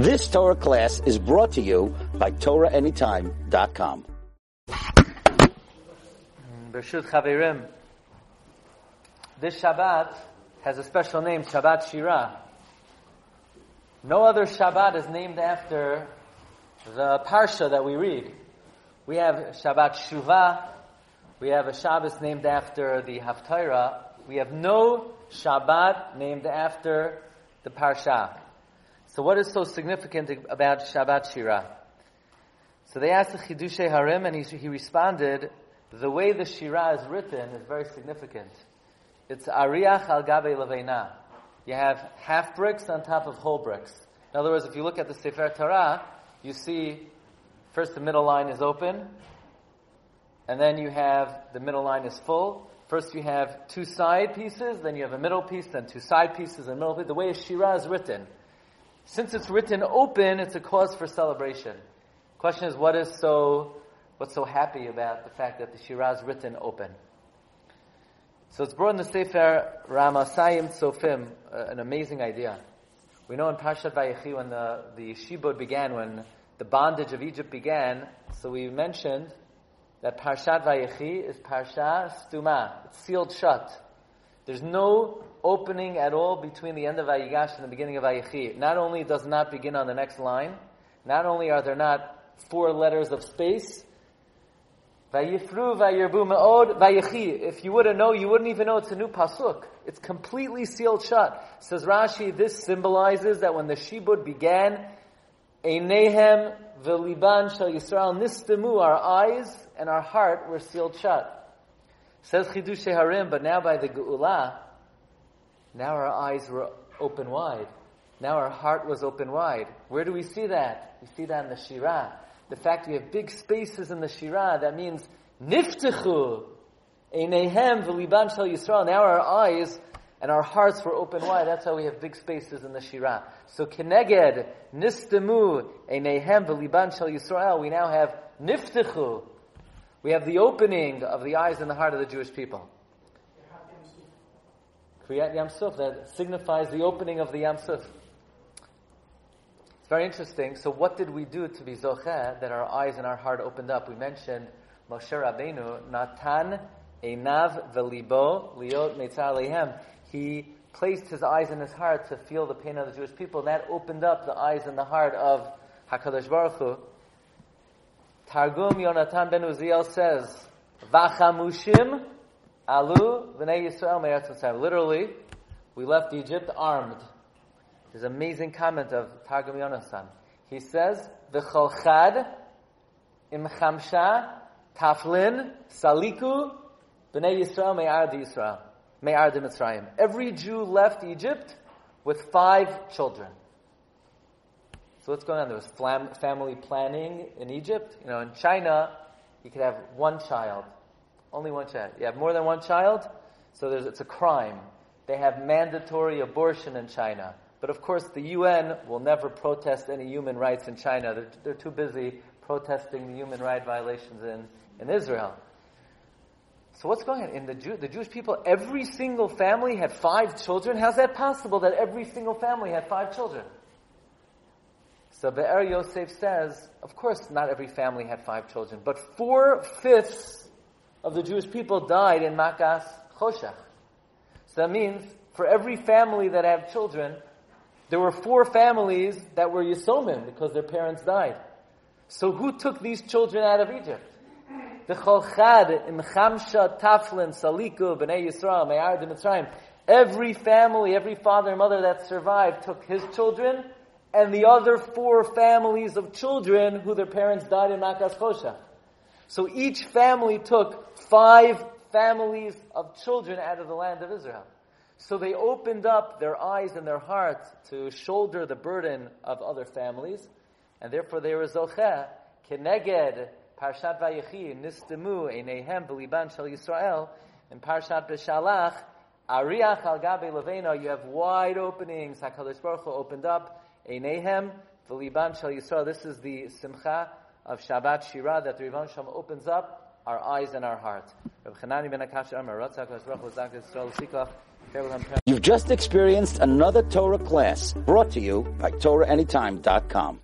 This Torah class is brought to you by TorahAnytime.com. Chaverim. This Shabbat has a special name, Shabbat Shira. No other Shabbat is named after the Parsha that we read. We have Shabbat Shuvah. We have a Shabbos named after the Haftarah. We have no Shabbat named after the Parsha. So what is so significant about Shabbat Shira? So they asked the Chidushay Harim and he, he responded, the way the Shira is written is very significant. It's Ariach al Gabe Leveina. You have half bricks on top of whole bricks. In other words, if you look at the Sefer Torah, you see first the middle line is open, and then you have the middle line is full. First you have two side pieces, then you have a middle piece, then two side pieces, and middle piece. The way Shira is written. Since it's written open, it's a cause for celebration. Question is, what is so, what's so happy about the fact that the Shira is written open? So it's brought in the Sefer Ramasayim Sofim, uh, an amazing idea. We know in Parshat Vayechi when the, the Shibud began, when the bondage of Egypt began, so we mentioned that Parshat Vayechi is Parsha Stuma. It's sealed shut. There's no opening at all between the end of Vayigash and the beginning of Vayechi. Not only does not begin on the next line, not only are there not four letters of space, Vayifru, Vayirbu, Me'od, Vayechi. If you wouldn't know, you wouldn't even know it's a new pasuk. It's completely sealed shut. Says Rashi, this symbolizes that when the Shibud began, Einehem v'liban shel Yisrael nistemu, our eyes and our heart were sealed shut. Says Chidush Harim, but now by the Geula, now our eyes were open wide. Now our heart was open wide. Where do we see that? We see that in the Shirah. The fact we have big spaces in the Shirah, that means niftechu, einehem v'liban shel Yisrael. Now our eyes and our hearts were open wide. That's how we have big spaces in the Shirah. So keneged nistemu einehem v'liban shel Yisrael. We now have niftechu. We have the opening of the eyes and the heart of the Jewish people. Kriyat Yam Suf, that signifies the opening of the Yam Suf. It's very interesting. So what did we do to be Zocheh that our eyes and our heart opened up? We mentioned Moshe Rabbeinu, Natan, Einav, Velibo, Liot, Lehem. He placed his eyes and his heart to feel the pain of the Jewish people. And that opened up the eyes and the heart of HaKadosh Baruch Hu. Targum Yonatan ben Uziel says, Vachamushim Alu v'nei Yisrael me'eretz. Literally, we left Egypt armed. There's an amazing comment of Targum Yonasan. He says, V'chol chad im chamsha taflin saliku b'nei Yisrael me'ard Yisrael. Me'ard Mitzrayim. Every Jew left Egypt with five children. What's going on? There was flam- family planning in Egypt. You know, in China, you could have one child. Only one child. You have more than one child, so it's a crime. They have mandatory abortion in China. But of course, the UN will never protest any human rights in China. They're, they're too busy protesting the human right violations in, in Israel. So what's going on? In the, Jew, the Jewish people, every single family had five children. How's that possible that every single family had five children? So Be'er Yosef says, of course not every family had five children, but four-fifths of the Jewish people died in Makas Choshech. So that means for every family that had children, there were four families that were Yisomim because their parents died. So who took these children out of Egypt? The Cholchad, Imchamsha, Taflin, Saliku, Bnei Yisrael, Me'ard, Mitzrayim. Every family, every father and mother that survived took his children and the other four families of children who their parents died in Makas. So each family took five families of children out of the land of Israel. So they opened up their eyes and their hearts to shoulder the burden of other families, and therefore they were zocheh, keneged, Parshat Vayechi, nistemu, einehem, beliban shel Yisrael, and Parshat Beshalach, Ariach al gabe levena, you have wide openings, HaKadosh Baruch Hu opened up, einehem, v'liban shel Yisrael, this is the simcha of Shabbat Shira that the Rivan Shem opens up our eyes and our heart. Reb Chanani ben Akash Amar, Ratzak Baruch Hu Zak Yisrael Sikach, You've just experienced another Torah class brought to you by TorahAnytime.com.